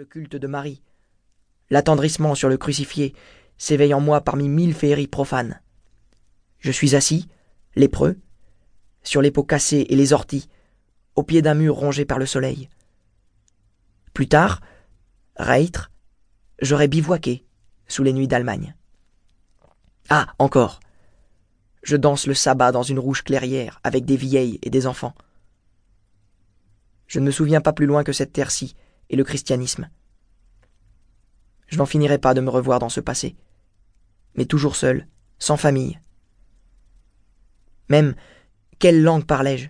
le culte de Marie. L'attendrissement sur le crucifié s'éveille en moi parmi mille féeries profanes. Je suis assis, lépreux, sur les peaux cassées et les orties, au pied d'un mur rongé par le soleil. Plus tard, Reitre, j'aurais bivouaqué sous les nuits d'Allemagne. Ah, encore. Je danse le sabbat dans une rouge clairière avec des vieilles et des enfants. Je ne me souviens pas plus loin que cette terre-ci et le christianisme. Je n'en finirai pas de me revoir dans ce passé, mais toujours seul, sans famille. Même, quelle langue parlais-je?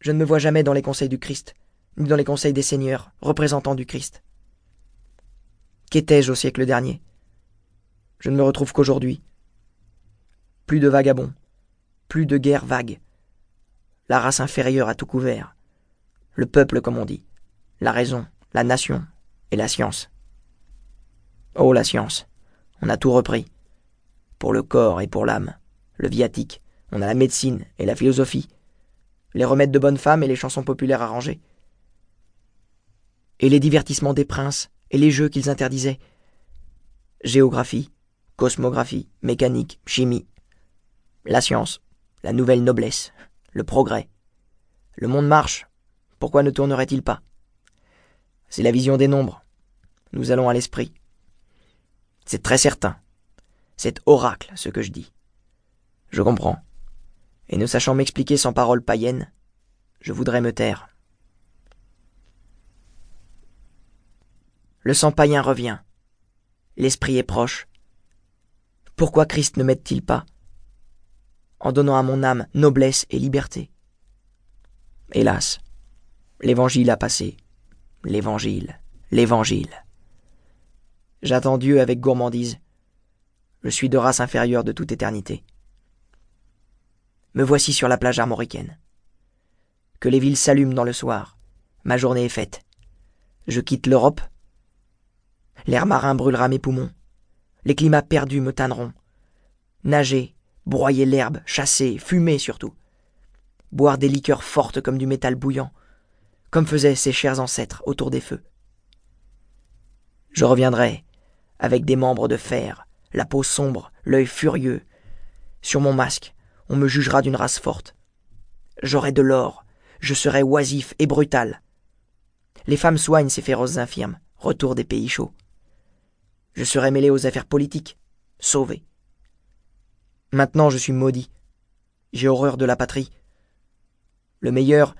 Je ne me vois jamais dans les conseils du Christ, ni dans les conseils des seigneurs, représentants du Christ. Qu'étais-je au siècle dernier? Je ne me retrouve qu'aujourd'hui. Plus de vagabonds, plus de guerres vagues. La race inférieure a tout couvert. Le peuple, comme on dit. La raison, la nation et la science. Oh, la science, on a tout repris. Pour le corps et pour l'âme, le viatique, on a la médecine et la philosophie, les remèdes de bonnes femmes et les chansons populaires arrangées. Et les divertissements des princes et les jeux qu'ils interdisaient. Géographie, cosmographie, mécanique, chimie. La science, la nouvelle noblesse, le progrès. Le monde marche, pourquoi ne tournerait-il pas? C'est la vision des nombres. Nous allons à l'esprit. C'est très certain. C'est oracle ce que je dis. Je comprends. Et ne sachant m'expliquer sans paroles païennes, je voudrais me taire. Le sang païen revient. L'esprit est proche. Pourquoi Christ ne m'aide-t-il pas? En donnant à mon âme noblesse et liberté. Hélas, l'évangile a passé. L'évangile, l'évangile. J'attends Dieu avec gourmandise. Je suis de race inférieure de toute éternité. Me voici sur la plage armoricaine. Que les villes s'allument dans le soir. Ma journée est faite. Je quitte l'Europe. L'air marin brûlera mes poumons. Les climats perdus me tanneront. Nager, broyer l'herbe, chasser, fumer surtout. Boire des liqueurs fortes comme du métal bouillant, comme faisaient ses chers ancêtres autour des feux. Je reviendrai, avec des membres de fer, la peau sombre, l'œil furieux. Sur mon masque, on me jugera d'une race forte. J'aurai de l'or, je serai oisif et brutal. Les femmes soignent ces féroces infirmes, retour des pays chauds. Je serai mêlé aux affaires politiques, sauvé. Maintenant je suis maudit. J'ai horreur de la patrie. Le meilleur,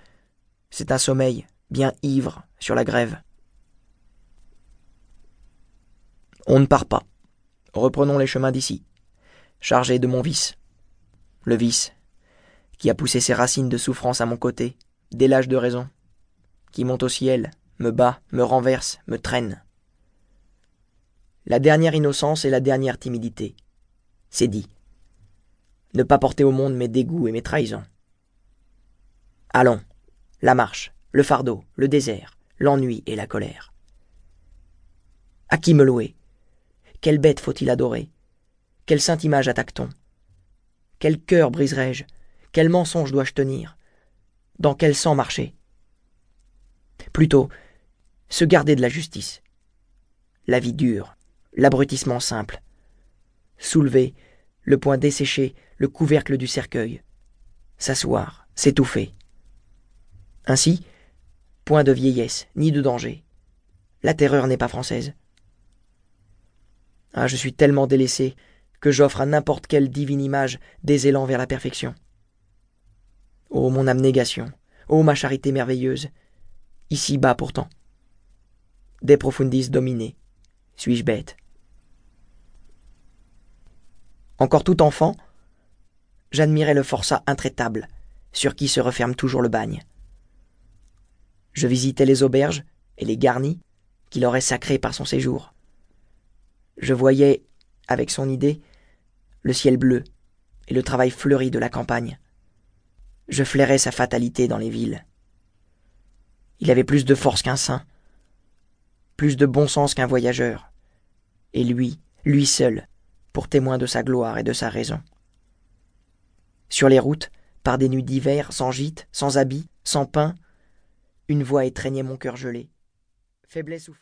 c'est un sommeil, bien ivre, sur la grève. On ne part pas. Reprenons les chemins d'ici, chargés de mon vice. Le vice, qui a poussé ses racines de souffrance à mon côté, dès l'âge de raison, qui monte au ciel, me bat, me renverse, me traîne. La dernière innocence et la dernière timidité. C'est dit. Ne pas porter au monde mes dégoûts et mes trahisons. Allons, la marche, le fardeau, le désert, l'ennui et la colère. À qui me louer? Quelle bête faut-il adorer? Quelle sainte image attaque-t-on? Quel cœur briserai-je? Quel mensonge dois-je tenir? Dans quel sang marcher? Plutôt, se garder de la justice. La vie dure, l'abrutissement simple. Soulever, le poing desséché, le couvercle du cercueil. S'asseoir, s'étouffer. Ainsi, point de vieillesse, ni de danger. La terreur n'est pas française. Ah, je suis tellement délaissé que j'offre à n'importe quelle divine image des élans vers la perfection. Ô mon abnégation, ô ma charité merveilleuse, ici bas pourtant. Des profundis dominé, suis-je bête? Encore tout enfant, j'admirais le forçat intraitable, sur qui se referme toujours le bagne. Je visitais les auberges et les garnis qu'il aurait sacrés par son séjour. Je voyais, avec son idée, le ciel bleu et le travail fleuri de la campagne. Je flairais sa fatalité dans les villes. Il avait plus de force qu'un saint, plus de bon sens qu'un voyageur, et lui, lui seul, pour témoin de sa gloire et de sa raison. Sur les routes, par des nuits d'hiver, sans gîte, sans habit, sans pain, une voix étreignait mon cœur gelé. Faiblesse ou force